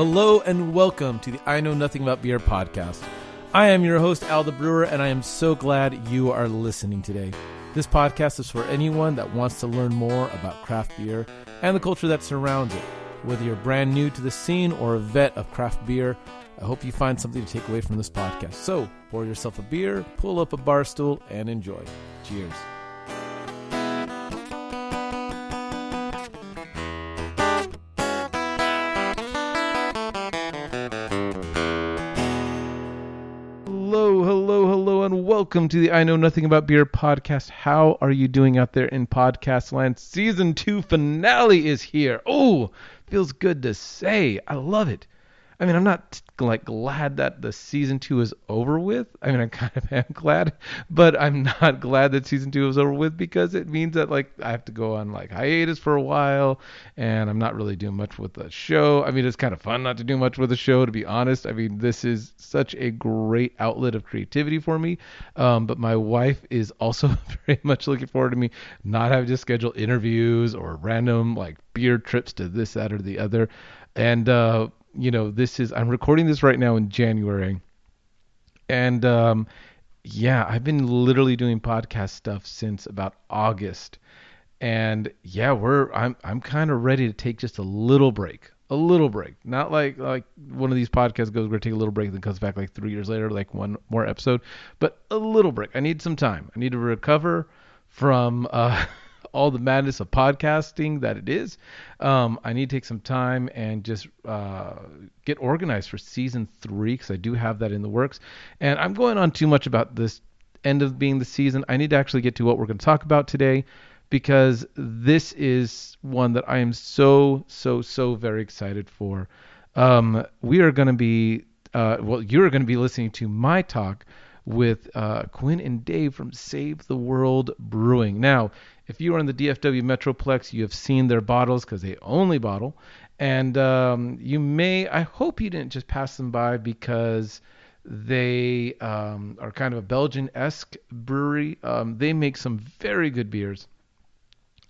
Hello and welcome to the I Know Nothing About Beer podcast. I am your host, Al the Brewer, and I am so glad you are listening today. This podcast is for anyone that wants to learn more about craft beer and the culture that surrounds it. Whether you're brand new to the scene or a vet of craft beer, I hope you find something to take away from this podcast. So, pour yourself a beer, pull up a bar stool, and enjoy. Cheers. Welcome to the I Know Nothing About Beer podcast. How are you doing out there in podcast land? Season two finale is here. Oh, feels good to say. I love it. I mean, I'm not like glad that the season two is over with. I mean, I kind of am glad, but I'm not glad that season two is over with because it means that like I have to go on like hiatus for a while, and I'm not really doing much with the show. I mean, it's kind of fun not to do much with the show, to be honest. I mean, this is such a great outlet of creativity for me. Um, but my wife is also very much looking forward to me not having to schedule interviews or random like beer trips to this, that, or the other. And uh, you know, this is I'm recording this right now in January, and um, yeah, I've been literally doing podcast stuff since about August, and yeah, we're I'm I'm kind of ready to take just a little break, a little break, not like like one of these podcasts goes we're gonna take a little break then comes back like three years later, like one more episode, but a little break. I need some time. I need to recover from uh, all the madness of podcasting that it is. Um, I need to take some time and just uh, get organized for season three because I do have that in the works. And I'm going on too much about this end of being the season. I need to actually get to what we're going to talk about today because this is one that I am so, so, so very excited for. Um, we are going to be, uh, well, you're going to be listening to my talk with uh, Quinn and Dave from Save the World Brewing. Now, if you are in the DFW Metroplex, you have seen their bottles because they only bottle. And um, you may, I hope you didn't just pass them by because they um, are kind of a Belgian esque brewery. Um, they make some very good beers.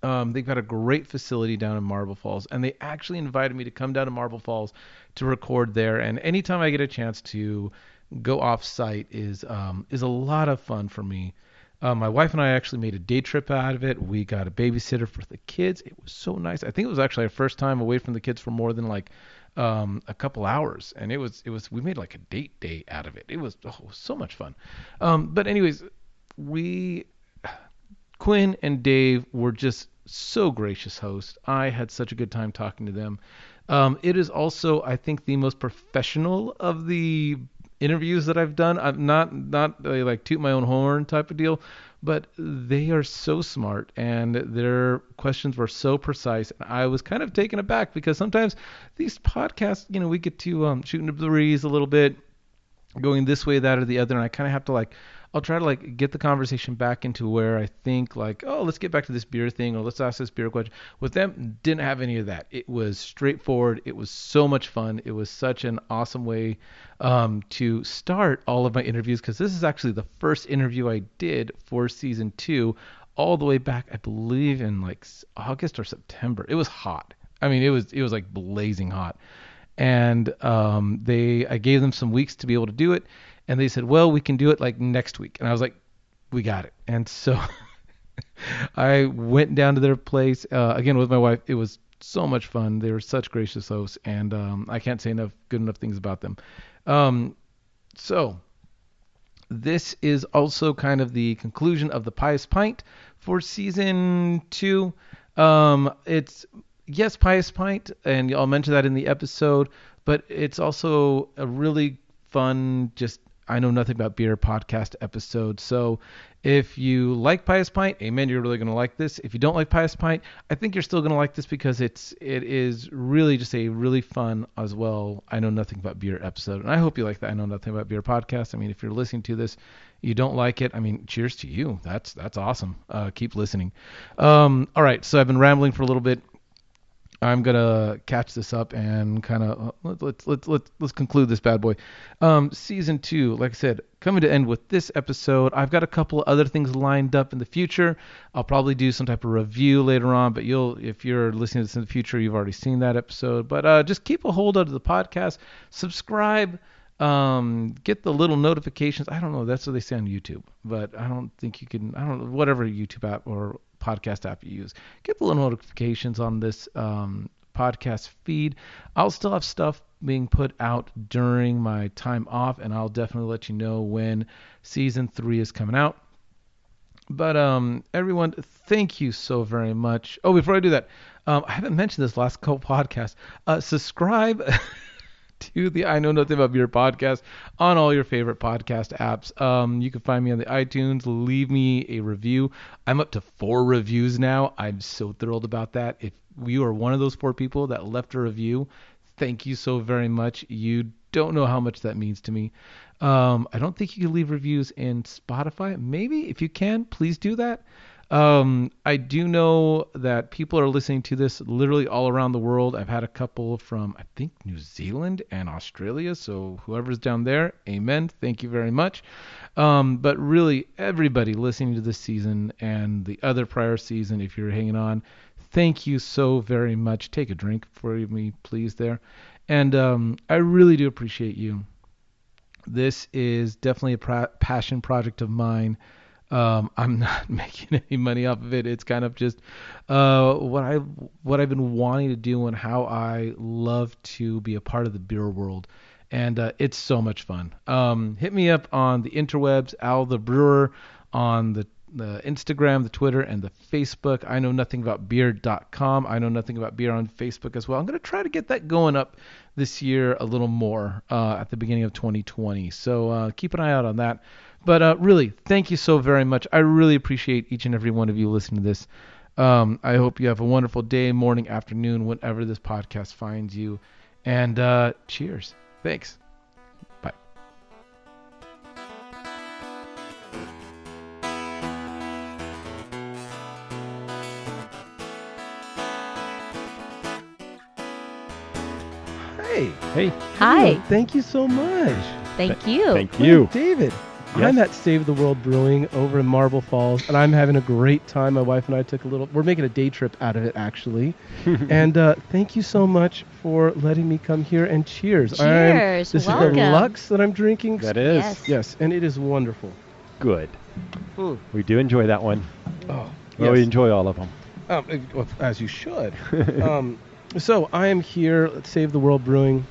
Um, they've got a great facility down in Marble Falls, and they actually invited me to come down to Marble Falls to record there. And anytime I get a chance to go off site is um, is a lot of fun for me. Uh, my wife and I actually made a day trip out of it. We got a babysitter for the kids. It was so nice. I think it was actually our first time away from the kids for more than like um, a couple hours, and it was it was we made like a date day out of it. It was, oh, so much fun. Um, but anyways, we Quinn and Dave were just so gracious hosts. I had such a good time talking to them. Um, it is also, I think, the most professional of the interviews that I've done. I'm not not uh, like toot my own horn type of deal, but they are so smart and their questions were so precise. And I was kind of taken aback because sometimes these podcasts, you know, we get to um, shooting the breeze a little bit, going this way, that, or the other, and I kind of have to like I'll try to like get the conversation back into where I think like, oh, let's get back to this beer thing or let's ask this beer question. With them, didn't have any of that. It was straightforward. It was so much fun. It was such an awesome way um, to start all of my interviews because this is actually the first interview I did for season two, all the way back, I believe, in like August or September. It was hot. I mean, it was it was like blazing hot, and um, they I gave them some weeks to be able to do it and they said, well, we can do it like next week. And I was like, we got it. And so I went down to their place uh, again with my wife. It was so much fun. They were such gracious hosts, and um, I can't say enough good enough things about them. Um, so this is also kind of the conclusion of the Pious Pint for season two. Um, it's yes, Pious Pint, and I'll mention that in the episode, but it's also a really fun, just I Know Nothing About Beer podcast episode. So if you like Pious Pint, amen, you're really going to like this. If you don't like Pious Pint, I think you're still going to like this because it's it is really just a really fun as well. I Know Nothing About Beer episode. And I hope you like that I Know Nothing About Beer podcast. I mean, if you're listening to this, you don't like it, I mean, cheers to you. That's that's awesome. Uh, keep listening. Um, all right, so I've been rambling for a little bit. I'm gonna catch this up and kind of let's let's let's let's let's conclude this bad boy. Um, season two, like I said, coming to end with this episode. I've got a couple other things lined up in the future. I'll probably do some type of review later on, but you'll if you're listening to this in the future, you've already seen that episode. But uh, just keep a hold of the podcast, subscribe. Um, get the little notifications. I don't know. That's what they say on YouTube, but I don't think you can. I don't know. Whatever YouTube app or podcast app you use. Get the little notifications on this um, podcast feed. I'll still have stuff being put out during my time off, and I'll definitely let you know when season three is coming out. But um, everyone, thank you so very much. Oh, before I do that, um, I haven't mentioned this last couple podcasts. Uh, subscribe. to the I Know Nothing About Beer podcast on all your favorite podcast apps. Um, you can find me on the iTunes. Leave me a review. I'm up to four reviews now. I'm so thrilled about that. If you are one of those four people that left a review, thank you so very much. You don't know how much that means to me. Um, I don't think you can leave reviews in Spotify. Maybe if you can, please do that. Um, I do know that people are listening to this literally all around the world. I've had a couple from, I think, New Zealand and Australia. So whoever's down there, amen. Thank you very much. Um, but really, everybody listening to this season and the other prior season, if you're hanging on, thank you so very much. Take a drink for me, please, there. And um, I really do appreciate you. This is definitely a pra- passion project of mine. Um, I'm not making any money off of it. It's kind of just uh, what I what I've been wanting to do and how I love to be a part of the beer world, and uh, it's so much fun. Um, hit me up on the interwebs, Al the Brewer, on the the Instagram, the Twitter, and the Facebook. I know nothing about beer.com. I know nothing about beer on Facebook as well. I'm going to try to get that going up this year a little more uh, at the beginning of 2020. So uh, keep an eye out on that. But uh, really, thank you so very much. I really appreciate each and every one of you listening to this. Um, I hope you have a wonderful day, morning, afternoon, whenever this podcast finds you. And uh, cheers. Thanks. Bye. Hey. Hey, Hi. Thank you so much. Thank you. thank you. David. Yes. I'm at Save the World Brewing over in Marble Falls, and I'm having a great time. My wife and I took a little. We're making a day trip out of it, actually. and uh, thank you so much for letting me come here and cheers. I'm- this Welcome. is the Lux that I'm drinking. That is Yes. Yes, and it is wonderful. good. Mm. We do enjoy that one. Oh, Well, we enjoy all of them. Um, as you should. um, so I am here at Save the World Brewing.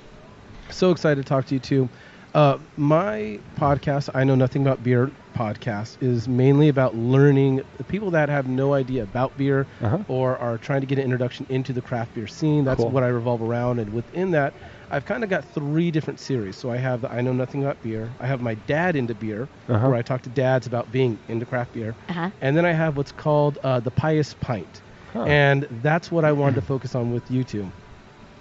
So excited to talk to you too. Uh, my podcast, I Know Nothing About Beer podcast, is mainly about learning the people that have no idea about beer Uh-huh. or are trying to get an introduction into the craft beer scene. That's Cool. what I revolve around. And within that, I've kind of got three different series. So I have the I Know Nothing About Beer. I have my dad into beer, Uh-huh. where I talk to dads about being into craft beer. Uh-huh. And then I have what's called uh, the Pious Pint. Huh. And that's what I wanted to focus on with you two.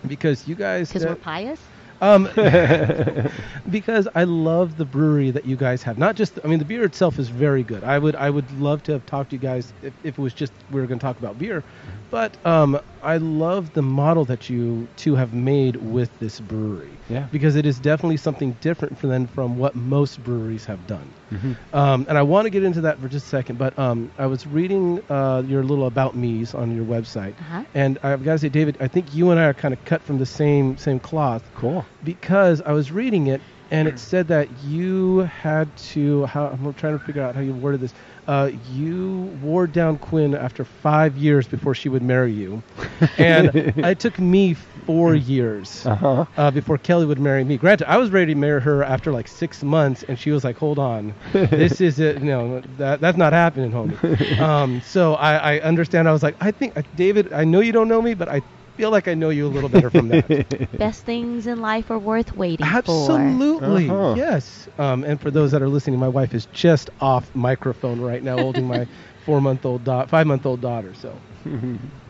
Because you guys. Because we're pious? Um, because I love the brewery that you guys have. Not just, I mean, the beer itself is very good. I would, I would love to have talked to you guys if, if it was just we were going to talk about beer. But um, I love the model that you two have made with this brewery. Yeah. Because it is definitely something different than from what most breweries have done. Mhm. Um, and I want to get into that for just a second, but um, I was reading uh, your little about me's on your website, Uh-huh. and I've got to say, David, I think you and I are kind of cut from the same same cloth Cool. because I was reading it and it said that you had to. How I'm trying to figure out how you worded this. Uh, you wore down Quinn after five years before she would marry you, and it took me four years Uh huh. uh, before Kelly would marry me. Granted, I was ready to marry her after like six months, and she was like, "Hold on, this is it. No, that that's not happening, homie." Um, so I, I understand. I was like, I think uh, David, I know you don't know me, but I feel like I know you a little better from that. Best things in life are worth waiting for. Absolutely, Uh-huh. yes. Um, and for those that are listening, my wife is just off microphone right now, holding my four-month-old, da- five-month-old daughter. So.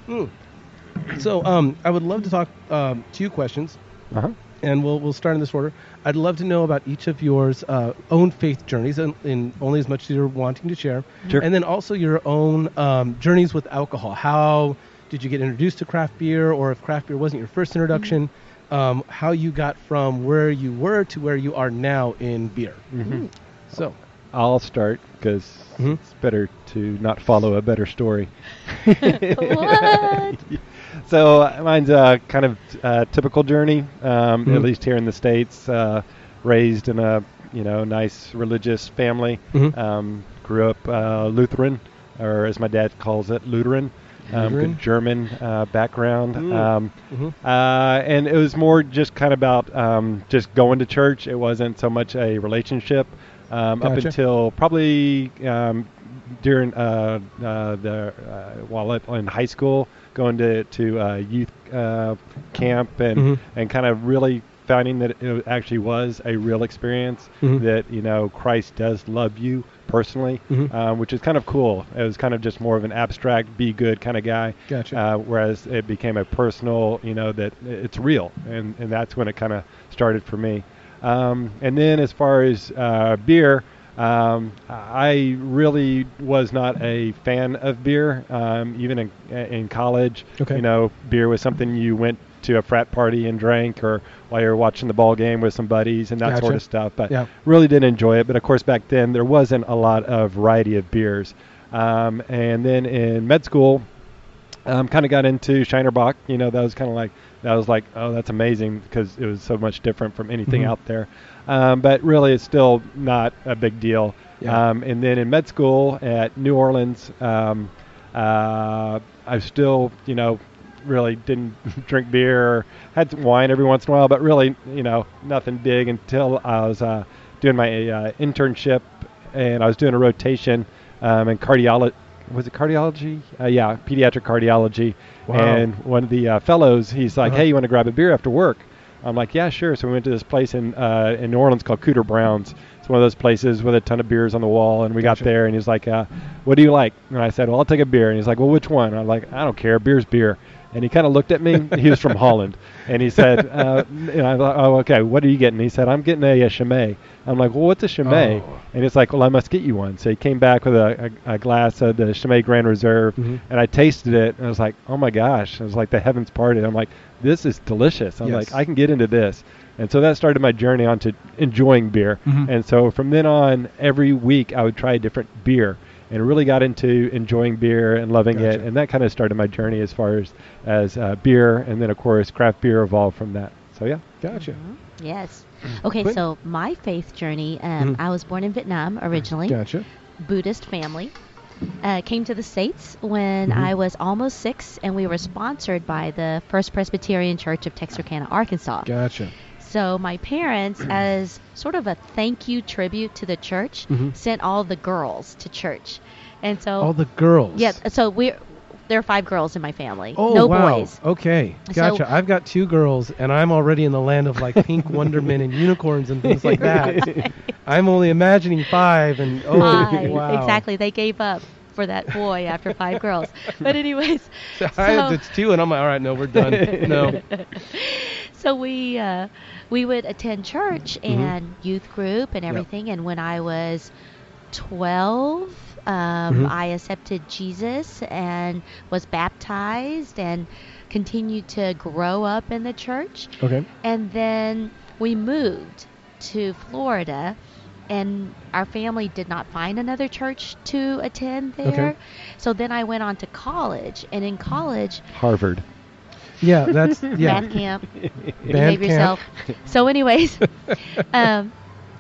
Mm. So um, I would love to talk um, two questions Uh huh. and we'll we'll start in this order. I'd love to know about each of yours uh, own faith journeys, in, in only as much as you're wanting to share, Sure. and then also your own um, journeys with alcohol. How did you get introduced to craft beer, or if craft beer wasn't your first introduction, um, how you got from where you were to where you are now in beer. hmm So, I'll start because Mhm. it's better to not follow a better story. What? so uh, mine's a kind of uh, typical journey, um, at least here in the states. Uh, raised in a you know nice religious family. Mhm. Um, grew up uh, Lutheran, or as my dad calls it, Lutheran. Um, good German uh, background. Mm. Um, Mhm. uh, and it was more just kind of about um, just going to church. It wasn't so much a relationship um, up until probably um, during uh, uh, the uh, while in high school, going to to uh, youth uh, camp and Mhm. and kind of really finding that it actually was a real experience. Mhm. That you know Christ does love you personally, Mhm. um, which is kind of cool. It was kind of just more of an abstract, be good kind of guy. Gotcha. Uh, whereas it became a personal, you know, that it's real, and and that's when it kind of started for me. Um, and then as far as uh, beer, um, I really was not a fan of beer, um, even in in college. Okay. You know, beer was something you went to a frat party and drank, or while you're watching the ball game with some buddies and that sort of stuff. But Yeah. really did enjoy it. But of course, back then there wasn't a lot of variety of beers. Um, and then in med school, um, kind of got into Shiner Bock. You know, that was kind of like that was like, oh, that's amazing because it was so much different from anything Mhm. out there. Um, but really, it's still not a big deal. Yeah. Um, and then in med school at New Orleans, um, uh, I still, you know, really didn't drink beer. Or had some wine every once in a while, but really, you know, nothing big until I was uh, doing my uh, internship and I was doing a rotation um, in cardiology. Was it cardiology? Uh, yeah, pediatric cardiology. Wow. And one of the uh, fellows, he's like, Uh-huh. "Hey, you want to grab a beer after work?" I'm like, "Yeah, sure." So we went to this place in uh, in New Orleans called Cooter Browns. It's one of those places with a ton of beers on the wall. And we Gotcha. got there, and he's like, uh, "What do you like?" And I said, "Well, I'll take a beer." And he's like, "Well, which one?" And I'm like, "I don't care. Beer's beer." And he kind of looked at me. he was from Holland, and he said, uh, and I thought, "Oh, okay. What are you getting?" He said, "I'm getting a, a Chimay." I'm like, "Well, what's a Chimay?" Oh. And it's like, "Well, I must get you one." So he came back with a, a, a glass of the Chimay Grand Reserve, Mhm. and I tasted it, and I was like, "Oh my gosh!" It was like the heavens parted. I'm like, "This is delicious." I'm Yes. like, "I can get into this." And so that started my journey onto enjoying beer. Mhm. And so from then on, every week I would try a different beer and really got into enjoying beer and loving it. And that kind of started my journey as far as, as uh, beer. And then, of course, craft beer evolved from that. So, yeah. Gotcha. yes. Okay, Quinn? so my faith journey. Um, Mhm. I was born in Vietnam originally, Gotcha. Buddhist family. Uh, came to the states when Mhm. I was almost six, and we were sponsored by the First Presbyterian Church of Texarkana, Arkansas. Gotcha. So my parents, as sort of a thank you tribute to the church, Mhm. sent all the girls to church, and so All the girls. yeah, so we there are five girls in my family, Oh no wow. boys. Okay. So- Gotcha. I've got two girls, and I'm already in the land of like pink wonderment and unicorns and things like that. I'm only imagining five, and oh Five, wow. exactly. They gave up for that boy after five girls. But anyways, So I, it's two, and I'm like, all right, no, we're done. no. So we uh, we would attend church Mm-hmm. and youth group and everything. And when I was 12, um, Mhm. I accepted Jesus and was baptized and continued to grow up in the church. Okay. And then we moved to Florida, and our family did not find another church to attend there. Okay. So then I went on to college, and in college, Harvard. Yeah, that's yeah. math camp, Band behave yourself. So, anyways, um,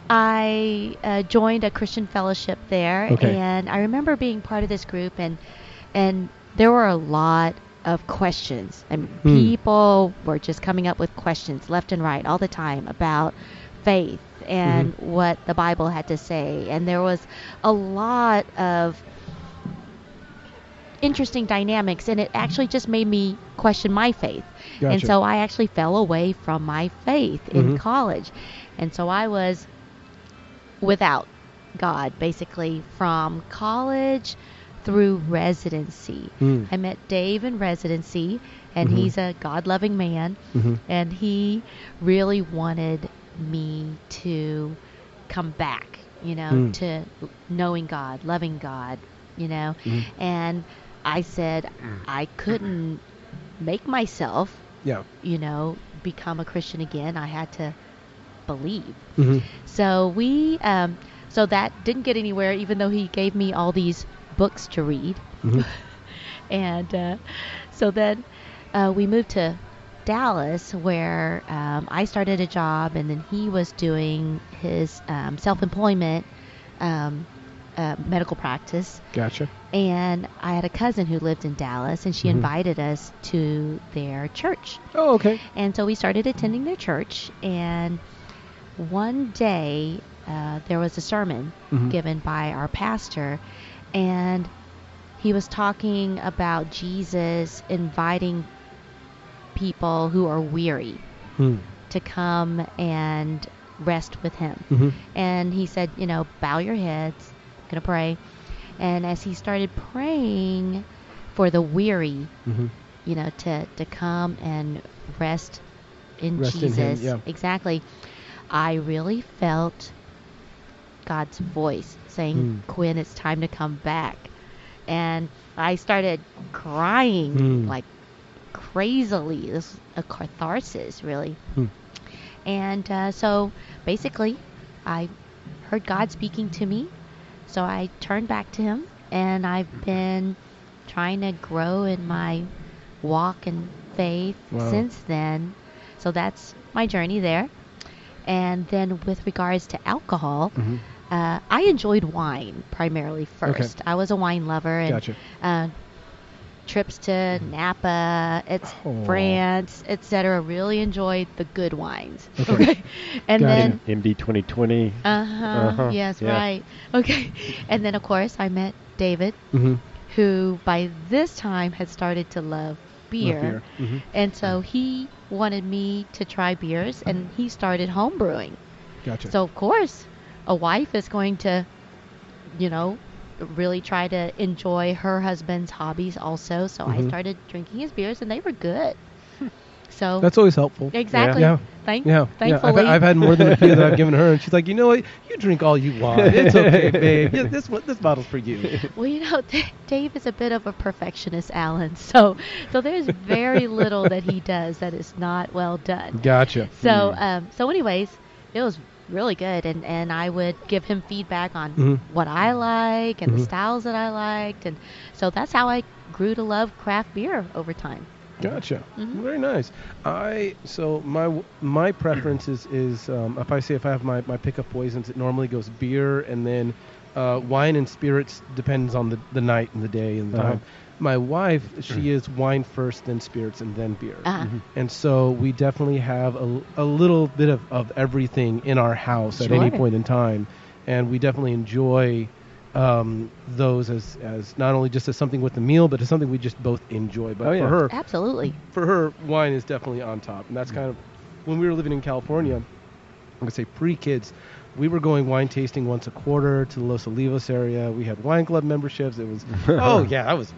I uh, joined a Christian fellowship there, Okay. and I remember being part of this group, and and there were a lot of questions, and Hmm. people were just coming up with questions left and right all the time about faith and Mm-hmm. what the Bible had to say, and there was a lot of interesting dynamics and it actually just made me question my faith and so i actually fell away from my faith in Mhm. college and so i was without god basically from college through residency Hmm. i met dave in residency and Mhm. he's a god-loving man Mhm. and he really wanted me to come back you know Mm. to knowing god loving god you know Mhm. and I said I couldn't make myself, Yeah. you know, become a Christian again. I had to believe. Mm-hmm. So we, um, so that didn't get anywhere, even though he gave me all these books to read. Mhm. and uh, so then uh, we moved to Dallas, where um, I started a job, and then he was doing his um, self-employment um, uh, medical practice. Gotcha. And I had a cousin who lived in Dallas, and she Mhm. invited us to their church. Oh, okay. And so we started attending their church. And one day, uh, there was a sermon Mhm. given by our pastor, and he was talking about Jesus inviting people who are weary Hmm. to come and rest with him. Mhm. And he said, you know, bow your heads, gonna pray. And as he started praying for the weary, Mhm. you know, to, to come and rest in Rest in Jesus. him, yeah. Exactly. I really felt God's voice saying, Hmm. Quinn, it's time to come back. And I started crying Hmm. like crazily. This was a catharsis, really. Hmm. And uh, so basically, I heard God speaking to me. So I turned back to Him, and I've been trying to grow in my walk and faith Wow. since then. So that's my journey there. And then with regards to alcohol, Mhm. uh, I enjoyed wine primarily first. I was a wine lover, and Gotcha. uh, trips to Napa, it's Oh. France, etc. Really enjoyed the good wines. Okay. and Gotcha. then MD 2020. uh huh. Uh-huh, Yes, yeah. right. Okay. And then, of course, I met David, Mm-hmm. who by this time had started to love beer. Mm-hmm. And so he wanted me to try beers, and he started home brewing. Gotcha. So, of course, a wife is going to, you know, really try to enjoy her husband's hobbies also. So I Mhm. started drinking his beers, and they were good. So That's always helpful. exactly. Yeah. Thank, Yeah, yeah. I've, Thankfully, I've had more than a few that I've given her, and she's like, you know what? You drink all you want. It's okay, babe. Yeah, this one, this bottle's for you. Well, you know, Dave is a bit of a perfectionist, Alan. So, so there's very little that he does that is not well done. Gotcha. So, um, so anyways, it was really good, and and I would give him feedback on Mhm. what I like and Mhm. the styles that I liked, and so that's how I grew to love craft beer over time. Gotcha. Mhm. Very nice. I so my my preference is is um, if I say if I have my my pick of poisons, it normally goes beer and then uh, wine and spirits depends on the the night and the day and the Uh-huh. time. My wife, she is wine first, then spirits, and then beer. Uh, And so we definitely have a, a little bit of, of everything in our house at any point in time. And we definitely enjoy um, those as, as not only just as something with the meal, but as something we just both enjoy. But Oh, for her, Absolutely. for her, wine is definitely on top. And that's kind of when we were living in California, I'm going to say pre kids, we were going wine tasting once a quarter to the Los Olivos area. We had wine club memberships. It was, oh, yeah, that was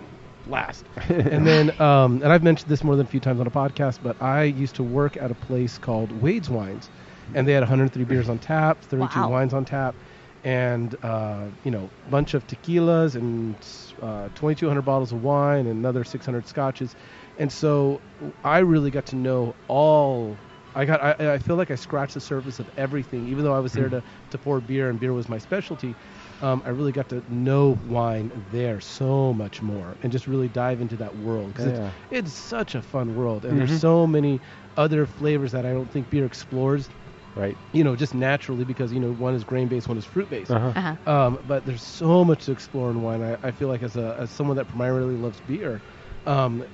blast. and then, um, and I've mentioned this more than a few times on a podcast, but I used to work at a place called Wade's Wines. And they had 103 beers on tap, 32 Wow. wines on tap, and, uh, you know, a bunch of tequilas and uh, 2,200 bottles of wine and another 600 scotches. And so I really got to know all. I got. I, I feel like I scratched the surface of everything, even though I was there to, to pour beer and beer was my specialty. Um, I really got to know wine there so much more and just really dive into that world because Yeah. it's, it's such a fun world and Mhm. there's so many other flavors that I don't think beer explores. Right. You know, just naturally because you know one is grain based, one is fruit based. Uh-huh. Uh-huh. Um, but there's so much to explore in wine. I, I feel like as a as someone that primarily loves beer, um,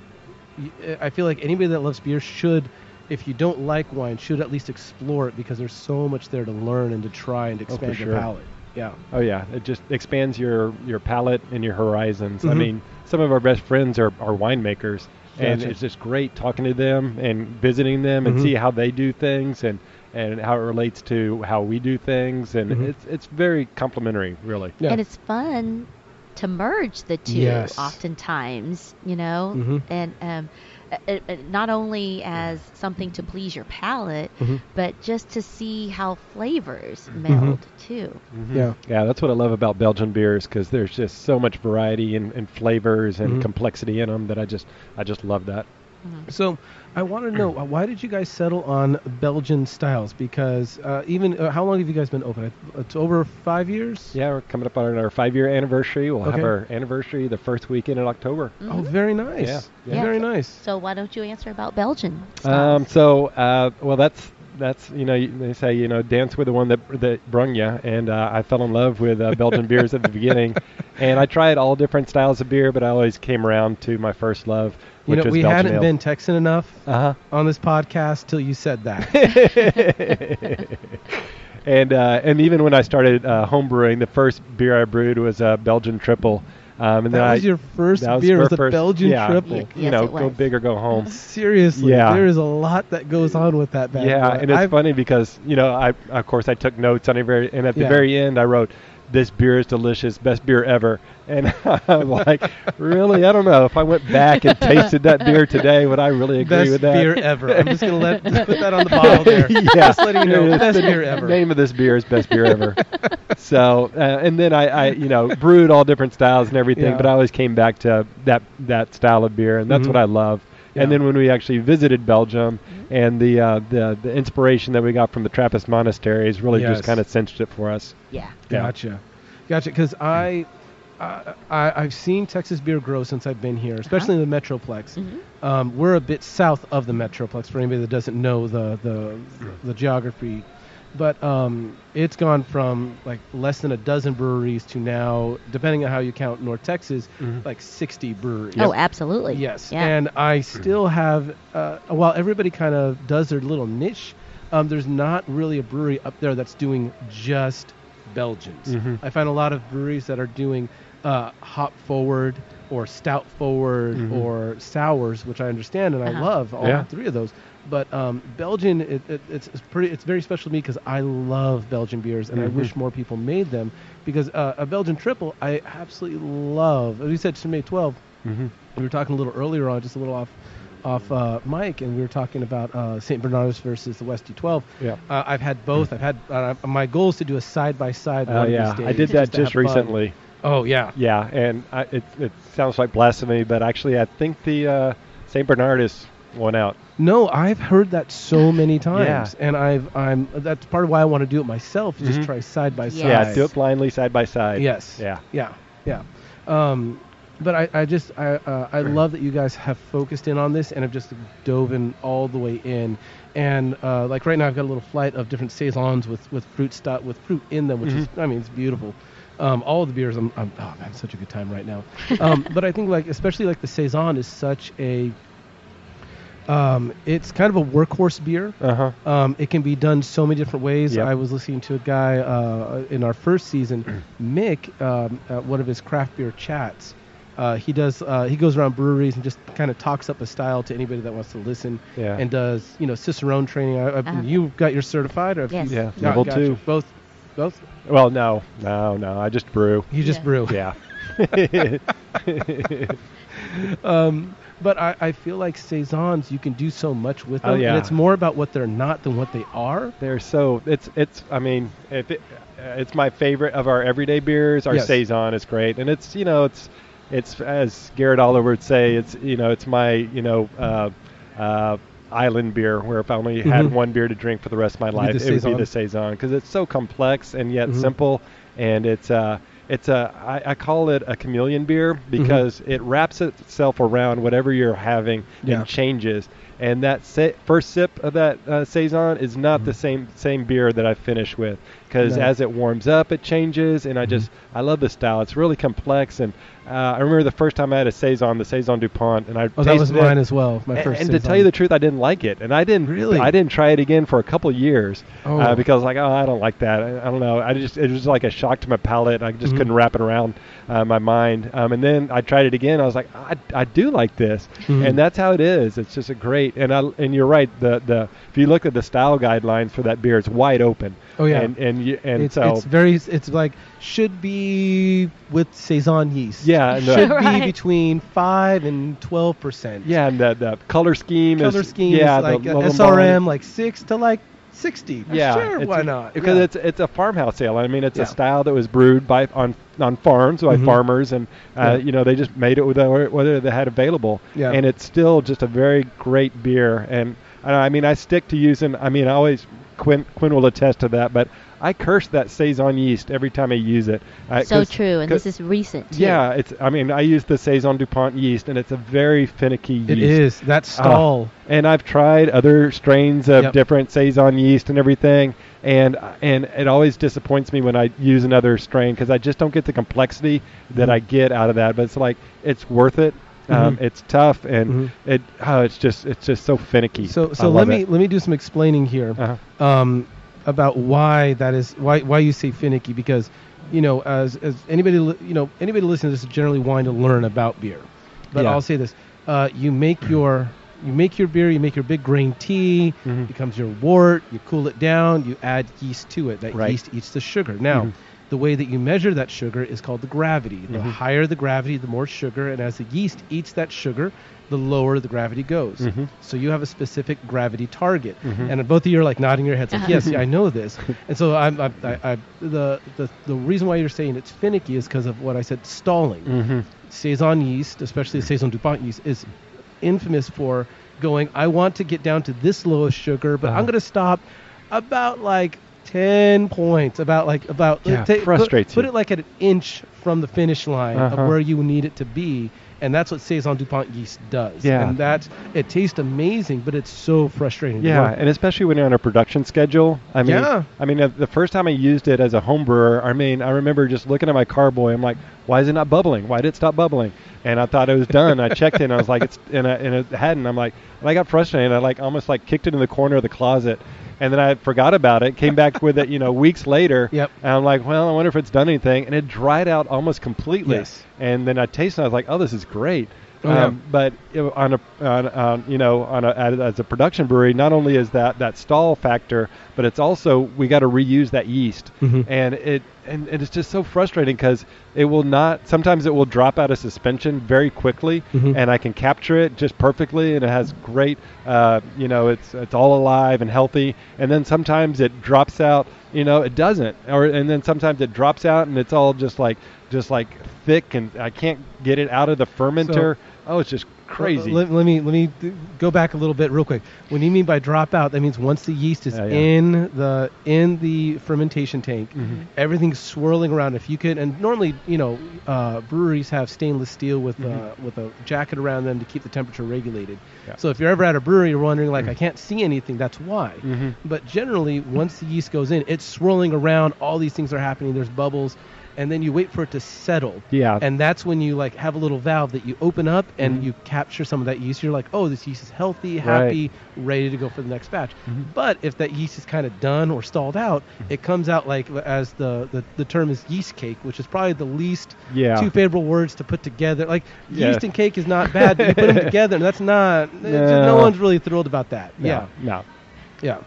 y- I feel like anybody that loves beer should, if you don't like wine, should at least explore it because there's so much there to learn and to try and to Oh, expand your sure. palate. Yeah. Oh yeah, it just expands your your palate and your horizons. I Mhm. mean, some of our best friends are, are winemakers, and it's just great talking to them and visiting them and Mhm. see how they do things and and how it relates to how we do things, and Mhm. it's it's very complimentary, really. Yeah. And it's fun to merge the two Yes. oftentimes, you know. Mhm. And um, uh, uh, uh, not only as something to please your palate, Mhm. but just to see how flavors meld too. Yeah. Yeah, that's what I love about Belgian beers because there's just so much variety and, and flavors and Mhm. complexity in them that I just I just love that. So I want to know why did you guys settle on Belgian styles? Because uh, even uh, how long have you guys been open? It's over five years. Yeah, we're coming up on our five year anniversary. We'll Okay. have our anniversary the first weekend in October. Oh, very nice. Yeah, yeah. Very nice. So why don't you answer about Belgian? Um, so, uh, well, that's that's you know they say you know dance with the one that that brung you, and uh, I fell in love with uh, Belgian beers at the beginning, and I tried all different styles of beer, but I always came around to my first love, You know, was we Belgian hadn't ale. been Texan enough Uh on this podcast till you said that. and uh, and even when I started uh, home brewing, the first beer I brewed was a Belgian triple. Um, and then that was I, your first that was beer, our was a first- Belgian yeah, triple. Ye- You know, go big or go home. Seriously, Yeah. there is a lot that goes on with that bad Yeah, boy. and it's I've- funny because you know I of course I took notes on it very and at the Yeah. very end I wrote this beer is delicious, best beer ever. And I'm like, really? I don't know. If I went back and tasted that beer today, would I really agree Best with that? Best beer ever. I'm just gonna let put that on the bottle there. yeah. Just letting you know, It's best the beer ever. Name of this beer is best beer ever. so, uh, and then I, I, you know, brewed all different styles and everything, Yeah. but I always came back to that that style of beer, and that's Mhm. what I love. Yeah. And then when we actually visited Belgium, and the uh, the the inspiration that we got from the Trappist monasteries really Yes. just kind of cinched it for us. yeah. Yeah. Gotcha, gotcha. Because I, I, I, I've seen Texas beer grow since I've been here, especially in the Metroplex. Mhm. Um, we're a bit south of the Metroplex for anybody that doesn't know the the, the geography, but um, it's gone from like less than a dozen breweries to now, depending on how you count North Texas, Mhm. like 60 breweries. Oh, absolutely. Yes, Yeah. and I still have, uh, while everybody kind of does their little niche, um, there's not really a brewery up there that's doing just Belgians. Mhm. I find a lot of breweries that are doing uh, hop forward or stout forward Mhm. or sours, which I understand and I Uh-huh. love all Yeah. three of those. But um, Belgian, it, it, it's, it's pretty. It's very special to me because I love Belgian beers, and I Mhm. wish more people made them. Because uh, a Belgian triple, I absolutely love. As you said, to me, twelve Mm-hmm. we were talking a little earlier on, just a little off off uh, mic, and we were talking about uh, St. Bernardus versus the Westy 12. Yeah. Uh, I've had both. I've had uh, my goal is to do a side by side. Oh yeah, I did that just recently. Oh yeah. Yeah, and I, it it sounds like blasphemy, but actually I think the uh, Saint Bernardus won out. No, I've heard that so many times, Yeah. and I've I'm that's part of why I want to do it myself. Just Mhm. try side by side. Yeah, do it blindly side by side. Yes. Yeah. Yeah. Yeah. Um, but I, I just I uh, I love that you guys have focused in on this and have just dove in all the way in. And uh, like right now, I've got a little flight of different saisons with with fruit stuff with fruit in them, which is I mean it's beautiful. Um, all of the beers, I'm, I'm oh man, such a good time right now. Um, but I think like especially like the saison is such a um, it's kind of a workhorse beer. Uh huh. Um, it can be done so many different ways. Yep. I was listening to a guy uh, in our first season, Mick, um, at one of his craft beer chats. Uh, he does. Uh, he goes around breweries and just kind of talks up a style to anybody that wants to listen. Yeah. And does you know Cicerone training? I, I, Uh-huh. You got your certified? Or Yes. you- Yeah, level gotcha. two. Both. Both. Well, no, no, no. I just brew. You just Yeah. brew. Yeah. Um, but I, I feel like saisons you can do so much with them, Oh, and it's more about what they're not than what they are. They're so it's it's. I mean, if it, uh, it's my favorite of our everyday beers. Our Yes. saison is great, and it's you know it's it's as Garrett Oliver would say. It's you know it's my you know. Uh, uh, Island beer, where if I only had Mhm. one beer to drink for the rest of my life, it would be the saison because it's so complex and yet Mhm. simple, and it's uh, it's a I, I call it a chameleon beer mm-hmm. because it wraps itself around whatever you're having Yeah. and changes. And that sa- first sip of that uh, saison is not the mm-hmm. same same beer that I finish with because No. as it warms up, it changes. And I mm-hmm. just I love the style. It's really complex. And uh, I remember the first time I had a saison, the saison Dupont, and I Oh, that was tasted it, mine as well. My and, first. and to tell you the truth, I didn't like it, and I didn't Really? I didn't try it again for a couple years Oh. uh, because like oh I don't like that. I, I don't know. I just it was like a shock to my palate. I just Mhm. couldn't wrap it around uh, my mind. Um, and then I tried it again. I was like I, I do like this, Mhm. and that's how it is. It's just a great and I and you're right. The the if you look at the style guidelines for that beer, it's wide open. Oh, yeah. and and you, and it's, so it's very it's like should be with saison yeast. yeah, and the, should Right. be between five and twelve percent. yeah, and the, the color scheme color is scheme yeah, is like the Lovibond- SRM like six to like sixty. Yeah, sure, why not? Because Yeah. it's it's a farmhouse ale. I mean, it's Yeah. a style that was brewed by on on farms by Mhm. farmers, and uh, Yeah. you know they just made it with whatever whatever they had available. Yeah. And it's still just a very great beer. And I, I mean, I stick to using. I mean, I always Quinn Quinn will attest to that, but I curse that saison yeast every time I use it. Uh, so 'cause- true, and this is recent too. Yeah, it's. I mean, I use the saison Dupont yeast, and it's a very finicky yeast. it is that stall. And I've tried other strains of Yep. different saison yeast and everything, and and it always disappoints me when I use another strain because I just don't get the complexity that Mhm. I get out of that. But it's like it's worth it. Um, Mhm. it's tough, and Mhm. it oh, it's just it's just so finicky. so so let me it. let me do some explaining here. Uh-huh. um, about why that is why why you say finicky because you know as as anybody li- you know anybody listening to this is generally wanting to learn about beer but Yeah. i'll say this uh, you make your you make your beer you make your big grain tea Mhm. becomes your wort you cool it down you add yeast to it that Right. yeast eats the sugar now Mhm. The way that you measure that sugar is called the gravity the Mhm. higher the gravity the more sugar and as the yeast eats that sugar the lower the gravity goes Mhm. so you have a specific gravity target Mhm. and both of you are like nodding your heads like yes yeah, i know this and so I'm, I, I, I, the, the the reason why you're saying it's finicky is because of what i said stalling Mhm. saison yeast especially the saison dupont yeast is infamous for going i want to get down to this low of sugar but i'm Uh-huh. going to stop about like 10 points about like about Yeah, put- frustrates put, you. it like at an inch from the finish line Uh-huh. of where you need it to be and that's what saison dupont yeast does Yeah. and that it tastes amazing but it's so frustrating Yeah, and especially when you're on a production schedule. I mean, Yeah. I mean, uh, the first time I used it as a home brewer, I mean, I remember just looking at my carboy. I'm like, why is it not bubbling? Why did it stop bubbling? And I thought it was done. I checked it, and I was like, it's and, I, and it hadn't. I'm like, and I got frustrated. I like almost like kicked it in the corner of the closet, and then I forgot about it. Came back with it, you know, weeks later. Yep. And I'm like, well, I wonder if it's done anything, and it dried out almost completely. Yes. And then I tasted. it, I was like, oh, this is great. Yeah. Um, but on a on, on you know on a as a production brewery, not only is that that stall factor, but it's also we got to reuse that yeast, Mhm. and it and, and it's just so frustrating because it will not. Sometimes it will drop out of suspension very quickly, Mhm. and I can capture it just perfectly, and it has great, uh, you know, it's it's all alive and healthy. And then sometimes it drops out, you know, it doesn't, or and then sometimes it drops out and it's all just like just like thick, and I can't get it out of the fermenter. oh, it's just crazy. Let, let me let me go back a little bit real quick. When you mean by drop out, that means once the yeast is Yeah, yeah. in the in the fermentation tank, Mhm. everything's swirling around. If you could, and normally you know uh, breweries have stainless steel with uh, Mhm. with a jacket around them to keep the temperature regulated. Yeah. So if you're ever at a brewery, you're wondering like I can't see anything. That's why. Mhm. But generally, once the yeast goes in, it's swirling around. All these things are happening. There's bubbles, and then you wait for it to settle Yeah. and that's when you like have a little valve that you open up and Mhm. you capture some of that yeast you're like oh this yeast is healthy Right. happy ready to go for the next batch Mhm. but if that yeast is kind of done or stalled out Mm-hmm. it comes out like as the, the the term is yeast cake which is probably the least Yeah. two favorable words to put together like Yeah. yeast and cake is not bad but you put them together and that's not no No. one's really thrilled about that No, yeah No. yeah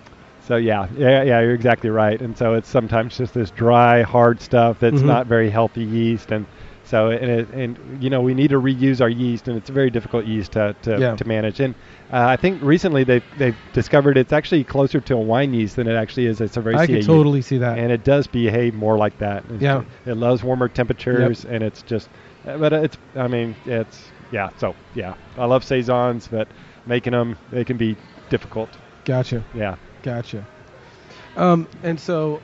So yeah, yeah, yeah, you're exactly right. And so it's sometimes just this dry, hard stuff that's Mhm. not very healthy yeast, and so and it, and you know we need to reuse our yeast, and it's a very difficult yeast to to, Yeah. to manage. And uh, I think recently they've they've discovered it's actually closer to a wine yeast than it actually is a cerevisiae i can yeast. totally see that and it does behave more like that. It's Yeah. it loves warmer temperatures, and it's just, but it's, I mean, it's, yeah. So yeah, I love saisons, but making them, they can be difficult. gotcha Yeah. Gotcha. Um, and so,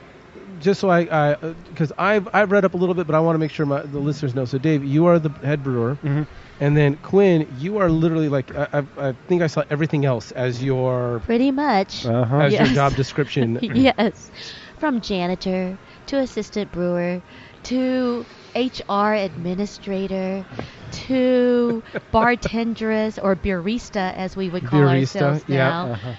just so I, because I've I've read up a little bit, but I want to make sure my, the listeners know. So, Dave, you are the head brewer, Mm-hmm. and then Quinn, you are literally like I, I, I think I saw everything else as your Pretty much. Uh-huh. as your job description. yes. From janitor to assistant brewer to HR administrator to bartendress or barista as we would call Barista, ourselves yeah. now. Uh-huh.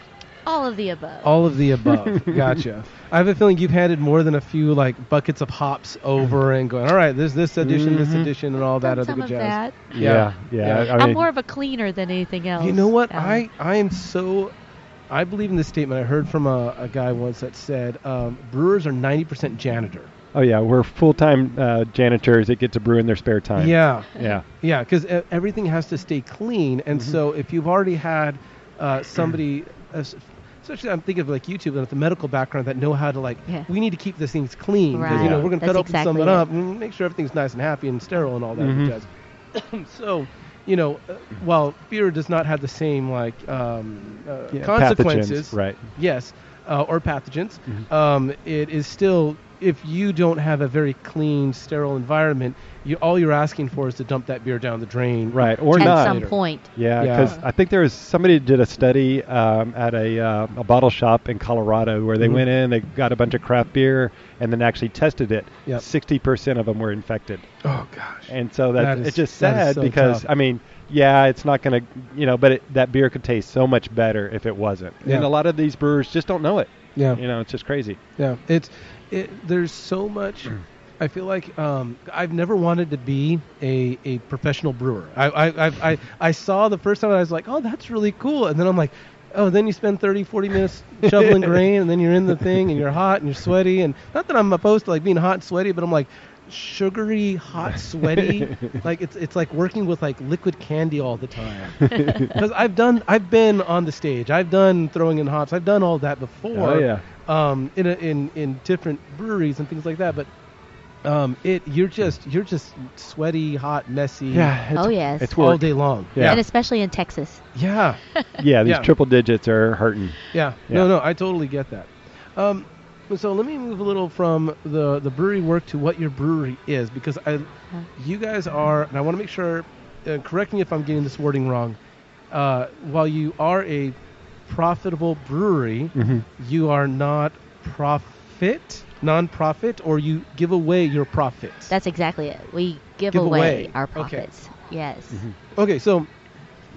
All of the above. All of the above. gotcha. I have a feeling you've handed more than a few like buckets of hops over and going, all right, this this edition, this Mhm. edition, and all that Done other some good of jazz. that. Yeah. Yeah. Yeah. I I'm mean, more of a cleaner than anything else. You know what? Um, I I am so I believe in this statement. I heard from a, a guy once that said um, brewers are 90% janitor. Oh yeah, we're full-time uh, janitors that get to brew in their spare time. Yeah, Yeah. yeah, because everything has to stay clean, and Mm-hmm. so if you've already had uh, somebody, uh, s- especially I'm thinking of like you two and with the medical background that know how to like, Yeah. we need to keep this things clean because you Right. know we're gonna cut That's open exactly something it. up and make sure everything's nice and happy and sterile and all that Mhm. jazz. so, you know, uh, while beer does not have the same like um, uh, Yeah, consequences, right? yes, uh, or pathogens, Mhm. um, it is still if you don't have a very clean, sterile environment, you all you're asking for is to dump that beer down the drain. Right, or At not. some point. Yeah, Yeah. because I think there was somebody did a study um, at a, uh, a bottle shop in Colorado where they Mhm. went in, they got a bunch of craft beer, and then actually tested it. Yep. Sixty percent of them were infected, Oh gosh. and so that, That is- it's just that is sad so because tough. I mean, yeah, it's not going to, you know, but it, that beer could taste so much better if it wasn't. Yeah. And a lot of these brewers just don't know it. Yeah. You know, it's just crazy. Yeah, it's it. There's so much. I feel like um, I've never wanted to be a, a professional brewer. I I, I I I saw the first time I was like, oh, that's really cool, and then I'm like, oh, then you spend 30, 40 minutes shoveling grain, and then you're in the thing, and you're hot and you're sweaty, and not that I'm opposed to like being hot and sweaty, but I'm like sugary, hot, sweaty. like it's it's like working with like liquid candy all the time. Because I've done, I've been on the stage, I've done throwing in hops, I've done all that before Oh yeah. Um, in, a, in in different breweries and things like that. But um, it you're just you're just sweaty, hot, messy. Yeah. It's, Oh, yes. It's all day long. Yeah. And especially in Texas. Yeah, Yeah, these Yeah. triple digits are hurting. yeah. Yeah. No, no, I totally get that. Um, so let me move a little from the the brewery work to what your brewery is because I, you guys are, and I want to make sure. Uh, correct me if I'm getting this wording wrong. Uh, while you are a profitable brewery, hmm you are not profit, non-profit, or you give away your profits. That's exactly it. We give, Give away, away. our Okay. profits. Yes. Mm-hmm. Okay, so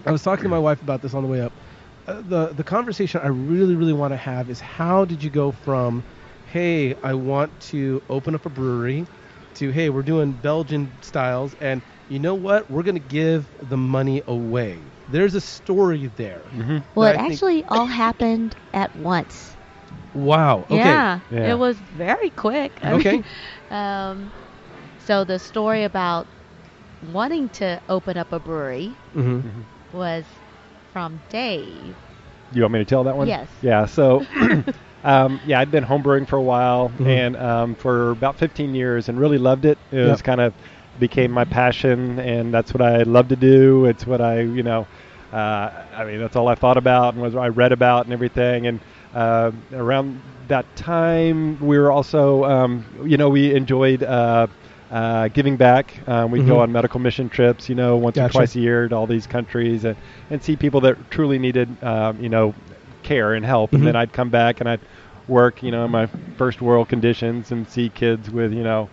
I was talking to my wife about this on the way up. Uh, the the conversation I really really want to have is how did you go from, hey, I want to open up a brewery, to hey, we're doing Belgian styles, and you know what, we're gonna give the money away. There's a story there. hmm Well, it I think- actually all happened at once. Wow. Okay. Yeah, Yeah. It was very quick. I Okay. mean, um, so the story about wanting to open up a brewery hmm was from Dave. You want me to tell that one? Yes. Yeah. So, um, yeah, I'd been homebrewing for a while Mhm. and um, for about 15 years, and really loved it. It was kind of became my passion, and that's what I love to do. It's what I, you know, uh, I mean, that's all I thought about and was I read about and everything. And uh, around that time, we were also, um, you know, we enjoyed. Uh, uh, giving back. Um, we'd Mhm. go on medical mission trips, you know, once Gotcha. or twice a year to all these countries and, and see people that truly needed, um, you know, care and help. Mhm. And then I'd come back and I'd work, you know, in my first world conditions and see kids with, you know,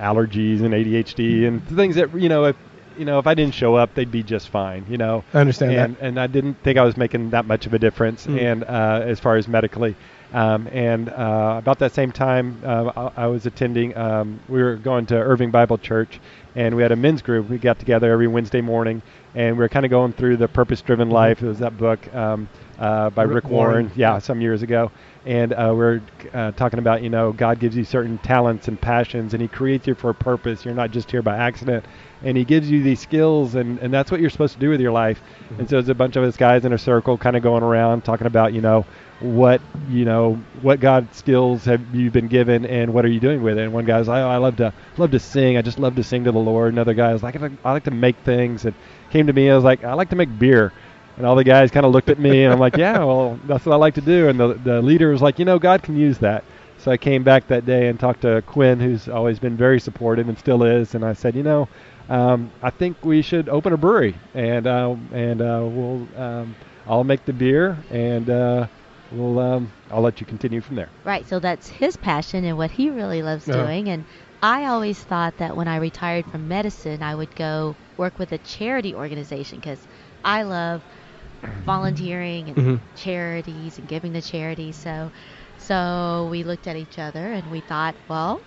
allergies and ADHD and things that, you know, if, you know, if I didn't show up, they'd be just fine, you know. I understand and, that. and I didn't think I was making that much of a difference, Mm. and uh, as far as medically, um, and uh, about that same time, uh, I, I was attending. Um, we were going to Irving Bible Church, and we had a men's group. We got together every Wednesday morning, and we were kind of going through the Purpose-Driven Mhm. Life. It was that book um, uh, by Rick Rick, Warren, Warren. yeah, some years ago, and uh, we are uh, talking about you know God gives you certain talents and passions, and He creates you for a purpose. You're not just here by accident, and He gives you these skills, and, and that's what you're supposed to do with your life. Mm-hmm. And so there's a bunch of us guys in a circle, kind of going around talking about you know what you know what God skills have you been given, and what are you doing with it. And one guy's like, oh, I love to love to sing. I just love to sing to the Lord. Another guy was like, I like- I like to make things. And came to me, I was like, I like to make beer. And all the guys kind of looked at me, and I'm like, yeah, well, that's what I like to do. And the, the leader was like, you know, God can use that. So I came back that day and talked to Quinn, who's always been very supportive and still is. And I said, you know, um, I think we should open a brewery, and uh, and uh, we'll um, I'll make the beer, and uh, we'll um, I'll let you continue from there. Right. So that's his passion and what he really loves Yeah. doing. And I always thought that when I retired from medicine, I would go work with a charity organization because I love volunteering and Mhm. charities and giving to charities. So, so we looked at each other and we thought, well,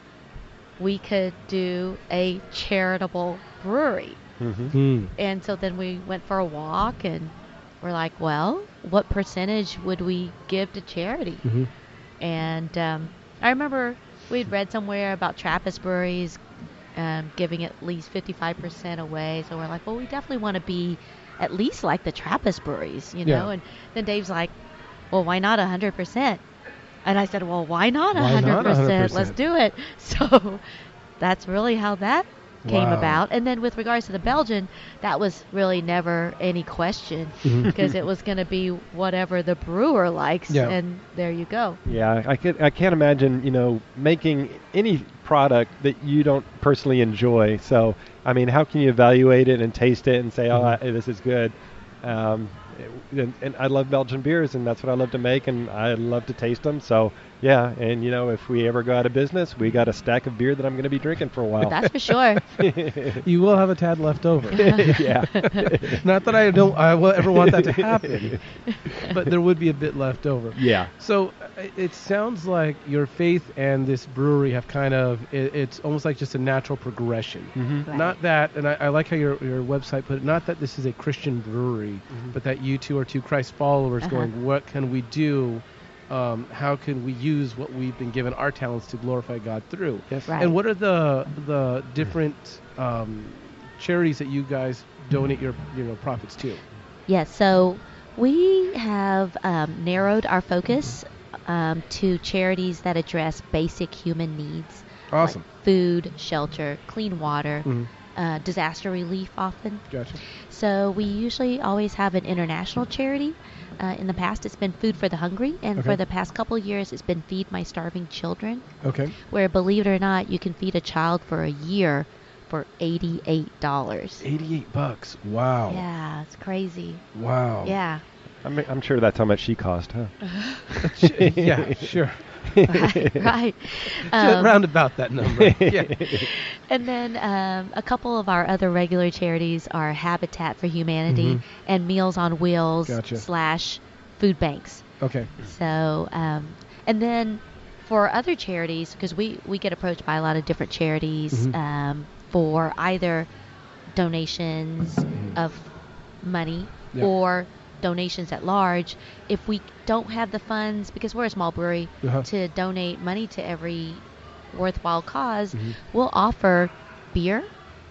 we could do a charitable brewery. Mm-hmm. Hmm. And so then we went for a walk and we're like, well, what percentage would we give to charity? Mhm. And um, I remember we'd read somewhere about Trappist breweries um, giving at least 55% away. So we're like, well, we definitely want to be at least like the Trappist breweries, you know? Yeah. And then Dave's like, well, why not 100%? And I said, well, why not Why 100%? not 100%? Let's do it. So that's really how that came Wow. about. And then with regards to the Belgian, that was really never any question because it was going to be whatever the brewer likes. Yeah. And there you go. Yeah, I can I can't imagine you know making any product that you don't personally enjoy. So I mean, how can you evaluate it and taste it and say, oh. I, this is good? Um, and, and I love Belgian beers, and that's what I love to make, and I love to taste them. So yeah, and you know, if we ever go out of business, we got a stack of beer that I'm going to be drinking for a while. That's for sure. You will have a tad left over. yeah. Not that I don't I will ever want that to happen, but there would be a bit left over. yeah. So uh, it sounds like your faith and this brewery have kind of it, it's almost like just a natural progression. Mm-hmm. Right. Not that, and I, I like how your your website put it. Not that this is a Christian brewery, but that you two are two Christ followers Uh-huh. going. What can we do? Um, how can we use what we've been given our talents to glorify God through? Yes. Right. And what are the the different um, charities that you guys donate your you know profits to? Yes, so we have um, narrowed our focus um, to charities that address basic human needs. Awesome. Like food, shelter, clean water, Mhm. uh, disaster relief often. Gotcha. So we usually always have an international charity. Uh, in the past, it's been Food for the Hungry, and Okay. for the past couple years, it's been Feed My Starving Children, Okay. where, believe it or not, you can feed a child for a year for $88. Eighty-eight bucks. Wow. Yeah, it's crazy. Wow. Yeah. I'm, I'm sure that's how much she cost, huh? yeah. Sure. right, right. Um, round about that number. yeah. and then um, a couple of our other regular charities are Habitat for Humanity Mhm. and Meals on Wheels Gotcha. slash food banks. Okay. So, um, and then for other charities, because we, we get approached by a lot of different charities Mhm. um, for either donations of money Yeah. or donations at large. If we don't have the funds, because we're a small brewery, Uh-huh. to donate money to every worthwhile because Mhm. we'll offer beer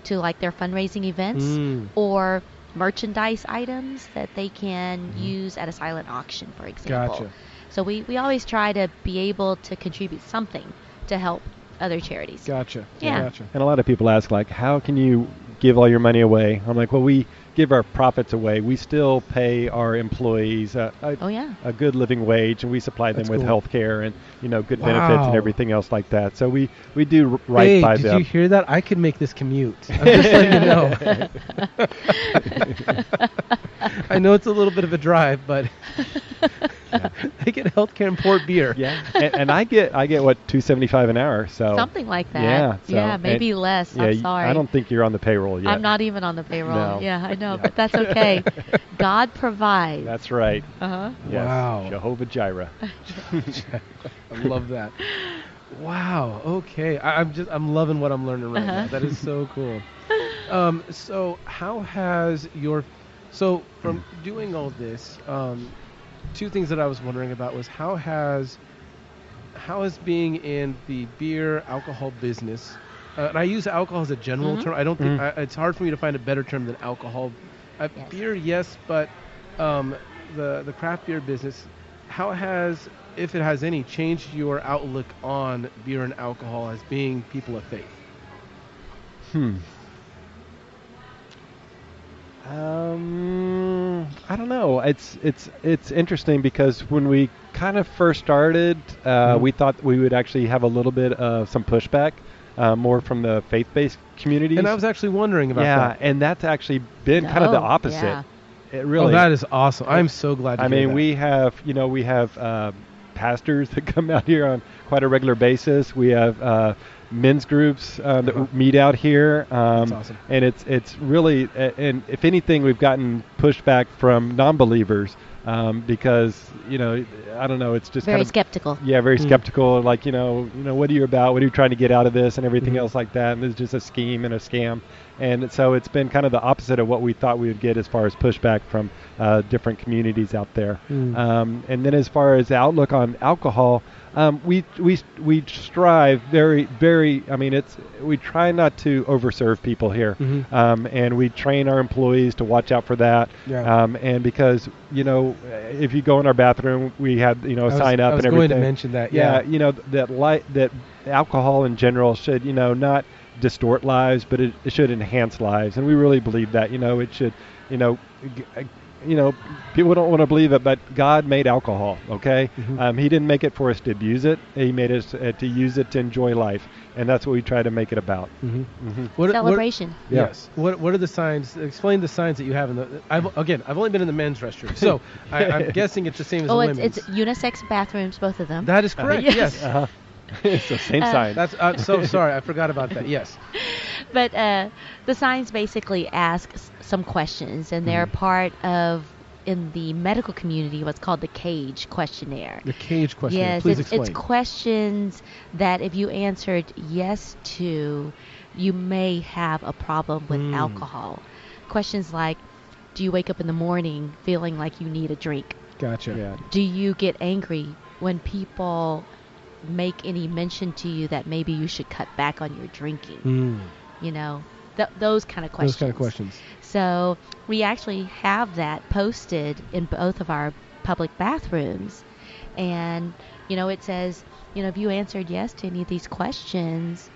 to like their fundraising events Mm. or merchandise items that they can use at a silent auction, for example. Gotcha. So we, we always try to be able to contribute something to help other charities. Gotcha. Yeah. Gotcha. And a lot of people ask, like, how can you give all your money away? I'm like, well, we give our profits away. We still pay our employees a, a, Oh yeah. a good living wage, and we supply them That's with cool. health care and you know good benefits and everything else like that. So we we do r- right hey, by did them. you hear that? I could make this commute. I'm just letting you know. I know it's a little bit of a drive, but I get healthcare and port beer. yeah, and, and I get I get what two seventy five an hour. So Something like that. Yeah, so- yeah, and- maybe less. yeah, I'm sorry. I don't think you're on the payroll yet. I'm not even on the payroll. No. Yeah, I know, Yeah. but that's okay. God provides. That's right. uh-huh. Yes. Wow. Jehovah Jireh. I love that. Wow. Okay. I, I'm just I'm loving what I'm learning right now. Uh-huh. That is so cool. Um, so how has your so from doing all this, um, two things that I was wondering about was how has how has being in the beer alcohol business uh, and I use alcohol as a general Mhm. term. I don't think Mhm. I, it's hard for me to find a better term than alcohol. Uh, Yes. Beer, yes, but um, the the craft beer business. How has, if it has any, changed your outlook on beer and alcohol as being people of faith? Hmm. Um, I don't know. It's it's it's interesting because when we kind of first started, uh, Mhm. we thought we would actually have a little bit of some pushback, uh, more from the faith-based communities. And I was actually wondering about yeah, that. and that's actually been kind of the No, opposite. yeah. It really. Oh, that is awesome. I'm so glad to I hear mean, that. we have you know we have uh, pastors that come out here on quite a regular basis. We have uh, men's groups uh, that Uh-huh. meet out here, um, That's awesome. and it's it's really and if anything, we've gotten pushback from non-believers um, because you know I don't know it's just Very kind of skeptical. yeah very Mm. skeptical like you know you know what are you about what are you trying to get out of this and everything Mhm. else like that and it's just a scheme and a scam and so it's been kind of the opposite of what we thought we would get as far as pushback from uh, different communities out there Mm. um, and then as far as the outlook on alcohol um, we we we strive very very I mean it's we try not to overserve people here Mhm. um, and we train our employees to watch out for that Yeah. um, and because you know if you go in our bathroom we have you know was- sign up I was and going everything to mention that. yeah, Yeah. you know that light that alcohol in general should you know not distort lives, but it, it should enhance lives, and we really believe that. You know, it should, you know, g- you know, people don't want to believe it, but God made alcohol. Okay, Mhm. um, He didn't make it for us to abuse it. He made us uh, to use it to enjoy life, and that's what we try to make it about. Mhm. hmm What, Celebration. What, Yes. What What are the signs? Explain the signs that you have in the. I've again. I've only been in the men's restroom, so I, I'm guessing it's the same as oh, the it's, women's. it's unisex bathrooms, both of them. that is correct. yes. yes. Uh-huh. it's the same Uh, sign. That's uh, so sorry. I forgot about that. Yes. but uh, the signs basically ask s- some questions, and they're Mhm. part of in the medical community what's called the CAGE questionnaire. The cage question. yes, Please it's, explain. it's questions that if you answered yes to, you may have a problem with Mm. alcohol. Questions like, do you wake up in the morning feeling like you need a drink? gotcha. yeah. Do you get angry when people make any mention to you that maybe you should cut back on your drinking? Mm, You know, th- those kind of questions. those kind of questions. So we actually have that posted in both of our public bathrooms. And, you know, it says, you know, if you answered yes to any of these questions,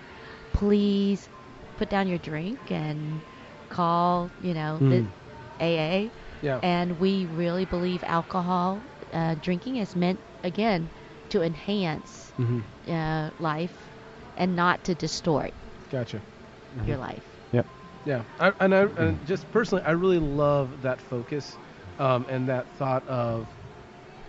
please put down your drink and call, you know, Mm. the AA. Yeah. And we really believe alcohol uh, drinking is meant, again, to enhance hmm uh, life and not to distort Gotcha. your life. Yep. Yeah, I, and I and just personally, I really love that focus, um, and that thought of.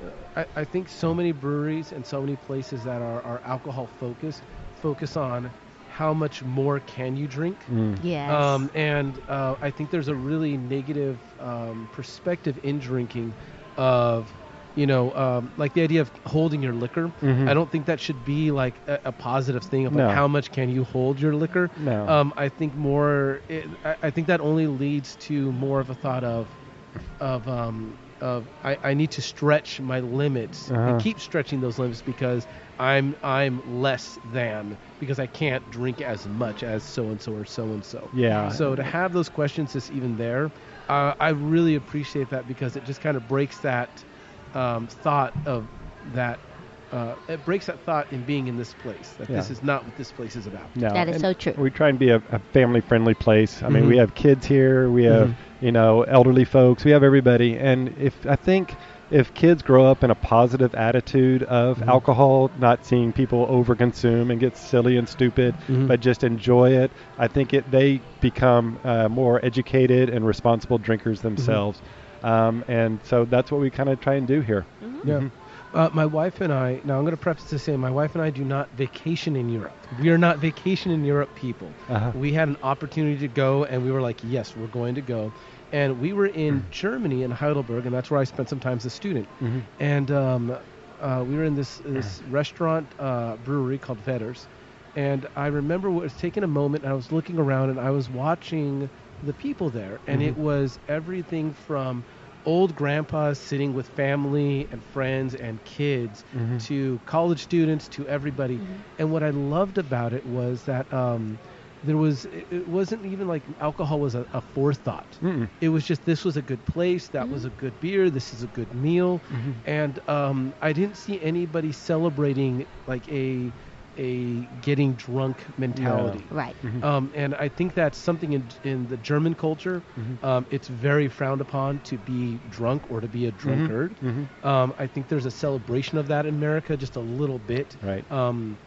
Uh, I, I think so many breweries and so many places that are, are alcohol focused focus on how much more can you drink. Mm. Yes. Um, and uh, I think there's a really negative um, perspective in drinking of, you know, um, like the idea of holding your liquor. Mhm. I don't think that should be like a, a positive thing of like No. how much can you hold your liquor. No. Um, I think more. It, I, I think that only leads to more of a thought of, of um, of I, I need to stretch my limits Uh-huh. and keep stretching those limits because I'm I'm less than because I can't drink as much as so and so or so and so. Yeah. So to have those questions just even there, uh, I really appreciate that because it just kind of breaks that um, thought of that. Uh, it breaks that thought in being in this place that this is not what this place is about. No. that is And so true. We try and be a, a family-friendly place. I mean, we Mhm. have kids here. We have Mhm. you know elderly folks. We have everybody. And if I think if kids grow up in a positive attitude of Mhm. alcohol, not seeing people overconsume and get silly and stupid, Mhm. but just enjoy it, I think it they become uh, more educated and responsible drinkers themselves. Um, and so that's what we kind of try and do here. Mm-hmm. Yeah. Uh, my wife and I, now I'm going to preface to say, my wife and I do not vacation in Europe. We are not vacation in Europe people. Uh-huh. We had an opportunity to go, and we were like, yes, we're going to go. And we were in Germany, in Heidelberg, and that's where I spent some time as a student. Mhm. And um, uh, we were in this, this restaurant uh, brewery called Vetters. And I remember was taking a moment, and I was looking around, and I was watching the people there, and Mhm. it was everything from old grandpas sitting with family and friends and kids Mhm. to college students to everybody. And what I loved about it was that um, there was it, it wasn't even like alcohol was a, a forethought. Mm-mm. It was just this was a good place, that was a good beer, this is a good meal, Mhm. and um, I didn't see anybody celebrating like a a getting drunk mentality. Right. Mhm. Um, and I think that's something in, in the German culture. Mhm. Um, it's very frowned upon to be drunk or to be a drunkard. Mhm. Um, I think there's a celebration of that in America, just a little bit. Right. Um,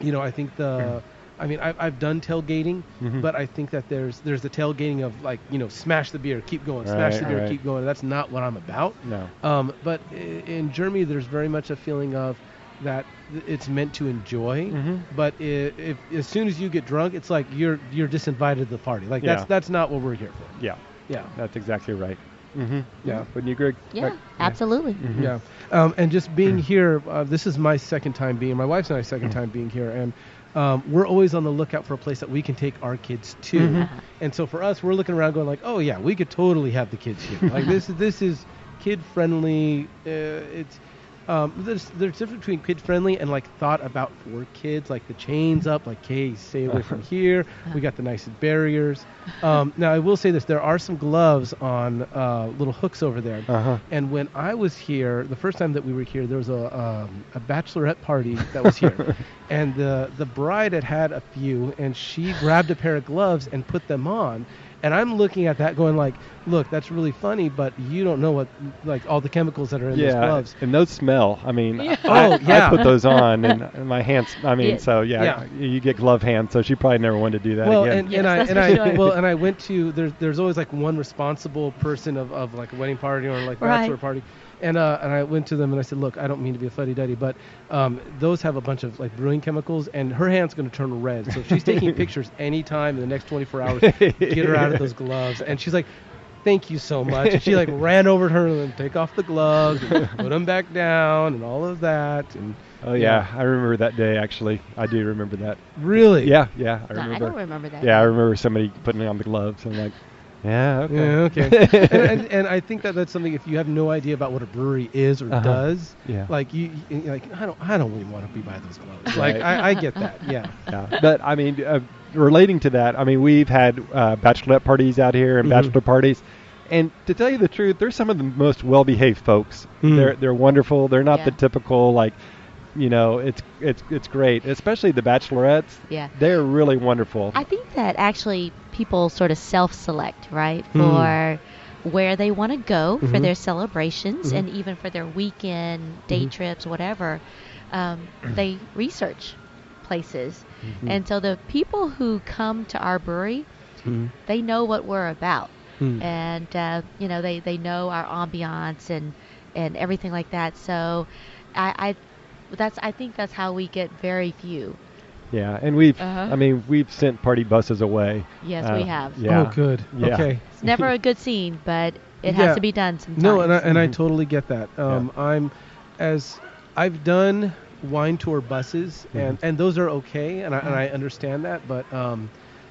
you know, I think the, I mean, I've, I've done tailgating, Mhm. but I think that there's there's the tailgating of like, you know, smash the beer, keep going, smash Right, the beer, right. keep going. That's not what I'm about. No. Um, but in Germany, there's very much a feeling of that it's meant to enjoy. Mhm. But i if as soon as you get drunk, it's like you're you're disinvited to the party. Like that's Yeah. that's not what we're here for. Yeah. Yeah. That's exactly right. Mm-hmm. Yeah. Wouldn't you agree? Yeah, Right. absolutely. Mhm. Yeah, um, and just being here, uh, this is my second time being. My wife's and I 2nd time being here, and um, we're always on the lookout for a place that we can take our kids to. Mhm. Uh-huh. And so for us, we're looking around, going like, "Oh yeah, we could totally have the kids here. like this is this is kid friendly. Uh, it's um, there's there's a difference between kid friendly and like thought about for kids. Like the chains up, like hey, stay away from here. We got the nicest barriers. Um, now I will say this: there are some gloves on uh, little hooks over there. Uh-huh. And when I was here, the first time that we were here, there was a um, a bachelorette party that was here, and the the bride had had a few, and she grabbed a pair of gloves and put them on, and I'm looking at that going like, look, that's really funny, but you don't know what like all the chemicals that are in those gloves. and those smell. I mean, Yeah. I, Oh, yeah. I put those on, and, and my hands. I mean, Yeah. so yeah, Yeah. you get glove hands. So she probably never wanted to do that well, again. and, Yes, and I and I sure. well, and I went to there's there's always like one responsible person of, of like a wedding party or like Right. bachelor party, and uh, and I went to them and I said, look, I don't mean to be a fuddy duddy, but um, those have a bunch of like brewing chemicals, and her hand's going to turn red. So if she's taking pictures anytime in the next 24 hours, get her out of those gloves. And she's like. Thank you so much. And she like ran over to her and take off the gloves, and put them back down, and all of that. And oh yeah, I remember that day. Actually, I do remember that. really, Yeah, yeah, I remember. I don't remember that. Yeah, I remember somebody putting on the gloves. I'm like, yeah, okay. Yeah, okay. and, and, and I think that that's something. If you have no idea about what a brewery is or Uh-huh. does, Yeah. like you, you you're like I don't, I don't really want to be by those gloves. Right. Like I, I get that. Yeah. yeah. But I mean, uh, relating to that, I mean, we've had uh, bachelorette parties out here and Mhm. bachelor parties, and to tell you the truth, they're some of the most well-behaved folks. Mm. They're they're wonderful. They're not the typical like, you know, it's it's it's great. Especially the bachelorettes. Yeah. They're really wonderful. I think that actually people sort of self-select, right, Hmm. for where they want to go for Mhm. their celebrations Mhm. and even for their weekend day Mhm. trips, whatever. Um, they research places, Mm-hmm. and so the people who come to our brewery, Mhm. they know what we're about, Hmm. and uh, you know they they know our ambiance and and everything like that. So, I. I that's I think that's how we get very few. Yeah, and we've Uh-huh. I mean we've sent party buses away. Yes, Uh, we have. Yeah. Oh, good. Yeah. Okay. It's never a good scene, but it Yeah. has to be done sometimes. No, and I, and I Mhm. totally get that. Um, I'm as I've done wine tour buses, and, Mhm. and those are okay, and I, and Mhm. I understand that, but um,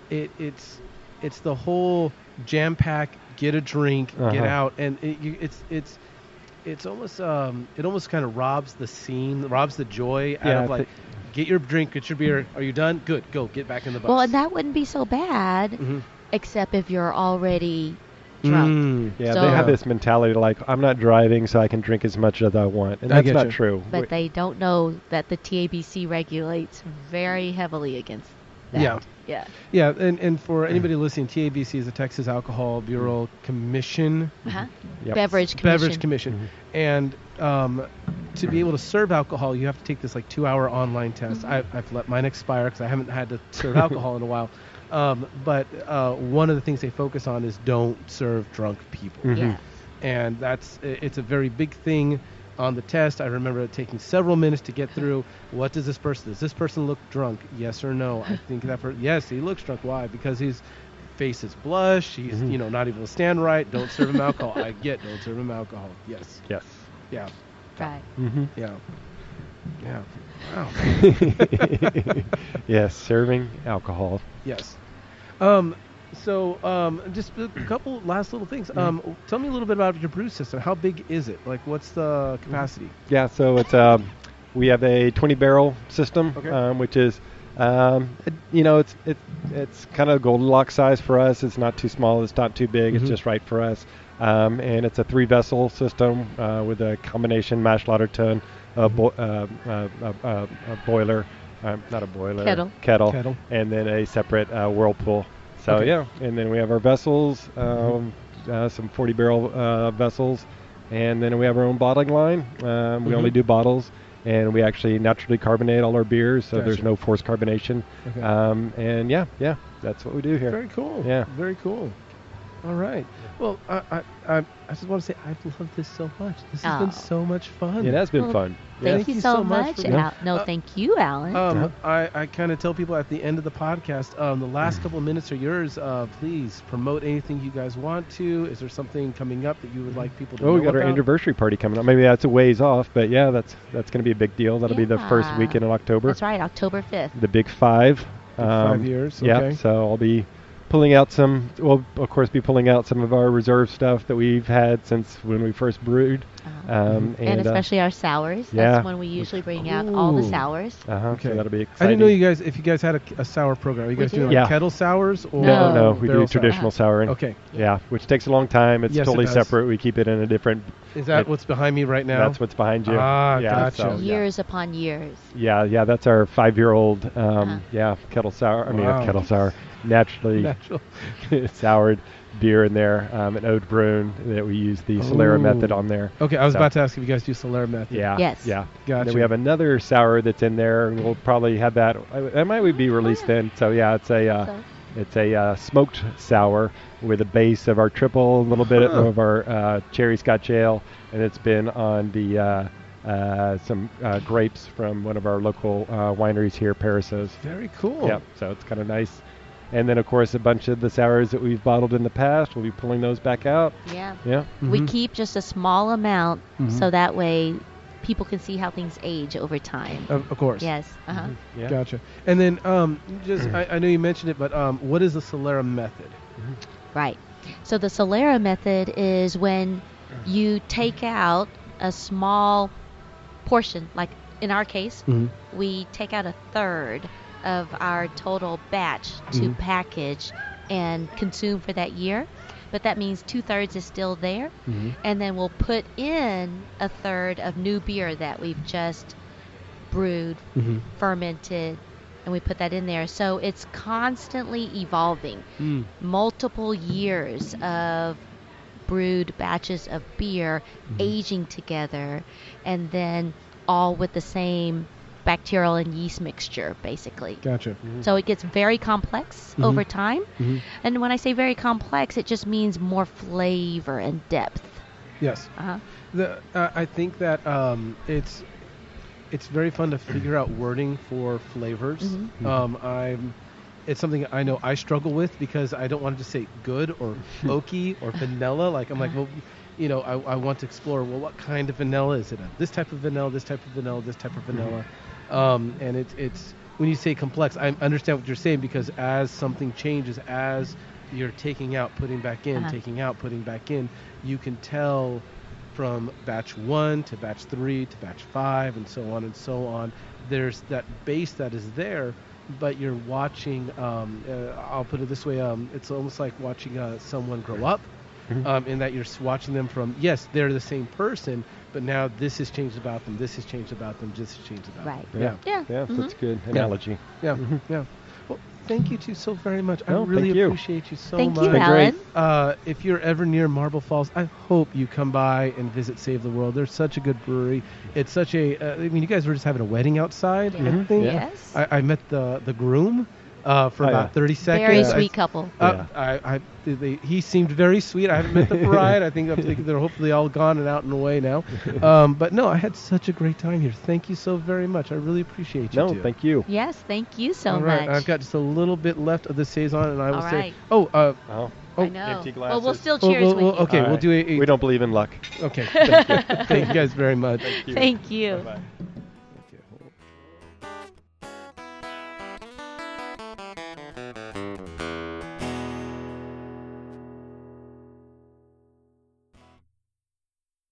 it, it's it's the whole jam pack, get a drink, get Uh-huh. out, and it, you, it's it's it's almost um, it almost kind of robs the scene, robs the joy out Yeah, of like. Get your drink, get your beer. Are you done? Good. Go. Get back in the bus. well, and that wouldn't be so bad, Mhm. except if you're already drunk. Mm. Yeah, So- they have this mentality like I'm not driving, so I can drink as much as I want, and I that's not you. true. But We- they don't know that the TABC regulates very heavily against that. Yeah. Yeah. Yeah, and, and for anybody listening, TABC is the Texas Alcohol Bureau Commission, Uh-huh. Yep. Beverage commission. Beverage Commission, and um, to be able to serve alcohol, you have to take this like two-hour online test. Mhm. I've, I've let mine expire because I haven't had to serve alcohol in a while. Um, but uh, one of the things they focus on is don't serve drunk people, Mhm. Yeah. and that's it's a very big thing on the test. I remember it taking several minutes to get through. What does this person? Does this person look drunk? Yes or no? I think that per- yes, he looks drunk. Why? Because his face is blush. He's Mhm. you know not able to stand right. Don't serve him alcohol. I get. Don't serve him alcohol. Yes. Yes. Yeah. Right. hmm Yeah. Yeah. Wow. yes, serving alcohol. yes. Um. So, um, just a couple last little things. Mm-hmm. Um, tell me a little bit about your brew system. How big is it? Like, what's the capacity? Yeah, so it's um, we have a 20 barrel system, Okay. um, which is, um, it, you know, it's it, it's kind of Goldilocks size for us. It's not too small. It's not too big. Mhm. It's just right for us. Um, and it's a three vessel system uh, with a combination mash lauter tun, a, bo- uh, uh, uh, uh, a boiler, uh, not a boiler, Kettle. kettle, Kettle. and then a separate uh, whirlpool. So Okay. yeah, and then we have our vessels, um, uh, some 40 barrel uh, vessels, and then we have our own bottling line. Um, we only Mhm. do bottles, and we actually naturally carbonate all our beers, so there's no forced carbonation. Okay. Um, and yeah, yeah, that's what we do here. Very cool. Yeah. Very cool. All right. Well, I, I, I, I just want to say I love this so much. This has been Oh. so much fun. It has been Well, fun. Thank, Thank you you so, so much much. for- Al- no, Uh, thank you, Alan. Um, Yeah. I, I kind of tell people at the end of the podcast, um, the last couple of minutes are yours. Uh, please promote anything you guys want to. Is there something coming up that you would like people to Oh, know we got our about? anniversary party coming up. Maybe that's a ways off, but yeah, that's that's going to be a big deal. That'll be the first Yeah. weekend in October. That's right, October 5th. The big five. Big five Um, years. Yeah, Okay. so I'll be pulling out some. We'll of course be pulling out some of our reserve stuff that we've had since when we first brewed. Uh-huh. Um, and, and, uh, especially our sours. yeah. That's when we usually bring out all the sours. uh-huh, Okay. So that'll be I exciting. didn't know you guys if you guys had a, a sour program. Are you We guys doing do. like Yeah. kettle sours or No, No. no, we do barrel sour? traditional souring. Okay. Yeah, which takes a long time. It's Yes, totally does. separate. We keep it in a different. Is that It- what's behind me right now? That's what's behind you. Ah, yeah, gotcha. so, yeah. Years upon years. Yeah, yeah, that's our five-year-old. Um, Uh-huh. Yeah, kettle sour. I mean, Wow. uh, kettle sour, naturally Natural. soured beer in there, um, an Oud Bruin that we use the Solera Ooh. method on there. Okay, I was So- about to ask if you guys do Solera method. Yeah. Yes. Yeah. And Gotcha. then we have another sour that's in there, and we'll probably have that. uh, That might be released Oh, yeah. then. So yeah, it's a uh, So, it's a uh, smoked sour with a base of our triple, a little bit Huh. of our uh, cherry Scotch ale, and it's been on the uh, uh, some uh, grapes from one of our local uh, wineries here, Perissos. Very cool. Yep. So it's kind of nice. And then of course a bunch of the sours that we've bottled in the past, we'll be pulling those back out. yeah. Yeah. We Mhm. keep just a small amount Mhm. so that way people can see how things age over time. Of, of course. Yes. Uh-huh. Mm-hmm. Yeah. Gotcha. And then um, just I, I know you mentioned it, but um, what is the Solera method? Right. So the Solera method is when you take out a small portion, like in our case, we take out a third of our total batch to Mhm. package and consume for that year. But that means two thirds is still there. Mm-hmm. And then we'll put in a third of new beer that we've just brewed, Mm-hmm. fermented, and we put that in there. So it's constantly evolving Mm. multiple years of brewed batches of beer Mm-hmm. aging together and then all with the same bacterial and yeast mixture basically Gotcha. so it gets very complex Mhm. over time Mhm. and when i say very complex it just means more flavor and depth Yes. uh-huh. The, uh, I think that um, it's it's very fun to figure out wording for flavors. Mhm. Um, I'm it's something I know I struggle with because I don't want to just say good or oaky or vanilla. Like I'm like, well, you know, I, I want to explore. Well, what kind of vanilla is it? This type of vanilla, this type of vanilla, this type of vanilla. Um, and it's it's when you say complex, I understand what you're saying because as something changes, as you're taking out, putting back in, Uh-huh. taking out, putting back in, you can tell from batch one to batch three to batch five and so on and so on. There's that base that is there, but you're watching. Um, uh, I'll put it this way: um, it's almost like watching uh, someone grow up. Mhm. Um, in that you're s- watching them from yes, they're the same person, but now this has changed about them, this has changed about them, this has changed about Right. them. Yeah. Yeah, yeah Yeah, mhm. that's a good analogy. yeah, Mhm. yeah. Well, thank you two so very much. I really thank you. appreciate you so thank much. you alan. Uh, if you're ever near Marble Falls, I hope you come by and visit Save the World. They're such a good brewery. It's such a. Uh, I mean, you guys were just having a wedding outside. I Mhm. think. Yeah. yes I, I met the the groom uh, for Oh, about yeah. 30 seconds. very I- sweet couple Uh, I, I, they, they, he seemed very sweet. I haven't met the bride. I think I'm thinking they're hopefully all gone and out and away now. Um, but no, I had such a great time here. Thank you so very much. I really appreciate you. No, two. thank you. yes thank you so All right, much I've got just a little bit left of the saison, and I will All say, right. oh, uh, Oh, oh, i know empty well we'll glasses. still well, cheers well, with well, you okay, All we'll do a, a we don't believe in luck. Okay, thank you. thank you guys very much. Thank you. thank you Bye-bye.